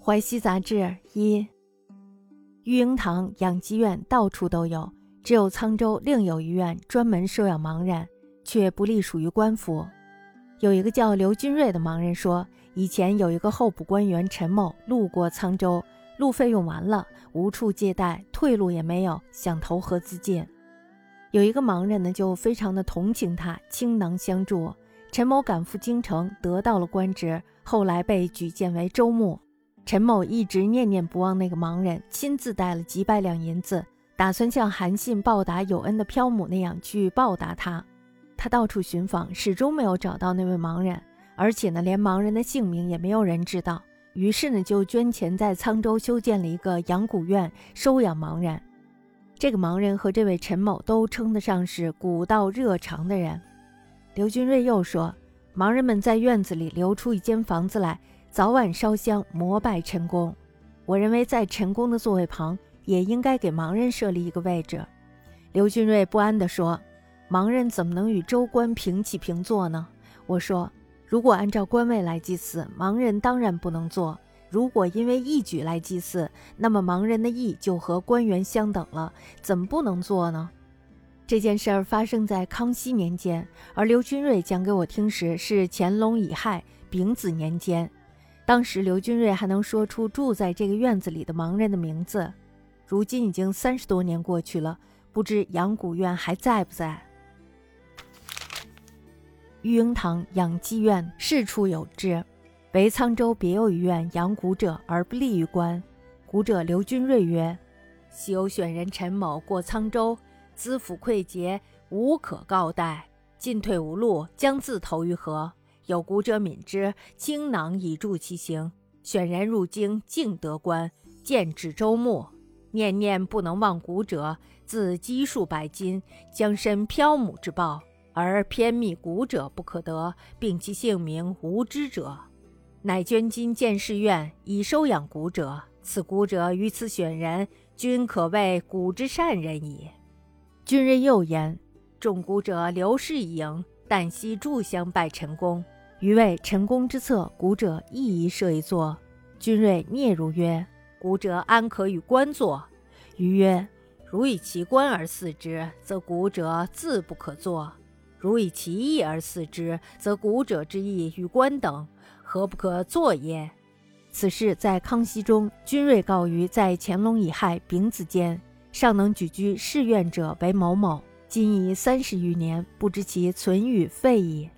淮西杂志一，育婴堂、养鸡院到处都有，只有沧州另有医院专门收养盲人，却不隶属于官府。有一个叫刘军瑞的盲人说，以前有一个候补官员陈某路过沧州，路费用完了，无处借贷，退路也没有，想投河自尽。有一个盲人呢，就非常的同情他，倾囊相助。陈某赶赴京城，得到了官职，后来被举荐为州牧。陈某一直念念不忘那个盲人，亲自带了几百两银子，打算像韩信报答有恩的漂母那样去报答他。他到处寻访，始终没有找到那位盲人，而且呢，连盲人的姓名也没有人知道。于是呢，就捐钱在沧州修建了一个养蛊院，收养盲人。这个盲人和这位陈某都称得上是古道热肠的人。刘君瑞又说，盲人们在院子里留出一间房子来。早晚烧香膜拜陈公，我认为在陈公的座位旁也应该给盲人设立一个位置。刘俊瑞不安地说：“盲人怎么能与州官平起平坐呢？”我说：“如果按照官位来祭祀，盲人当然不能做；如果因为义举来祭祀，那么盲人的义就和官员相等了，怎么不能做呢？”这件事儿发生在康熙年间，而刘君瑞讲给我听时是乾隆乙亥丙子年间。当时刘军瑞还能说出住在这个院子里的盲人的名字，如今已经三十多年过去了，不知养蛊院还在不在？育婴堂、养鸡院事处有之，唯沧州别有一院养蛊者而不利于官。古者刘军瑞曰：“昔有选人陈某过沧州，资府溃竭，无可告代，进退无路，将自投于河。”有古者敏之，倾囊以助其行。选人入京，竟得官，见至周牧。念念不能忘古者，自积数百金，将身漂母之报，而偏觅古者不可得，并其姓名无知者，乃捐金建士院，以收养古者。此古者于此选人，均可谓古之善人矣。君人又言：众古者刘氏一营，旦夕炷香拜陈公。余谓陈公之策，古者亦宜设一座。君瑞嗫如曰：“古者安可与官坐？”余曰：“如以其官而祀之，则古者自不可坐；如以其义而祀之，则古者之义与官等，何不可作也？”此事在康熙中，君瑞告于在乾隆乙亥丙子间，尚能举居士院者为某某，今已三十余年，不知其存与废矣。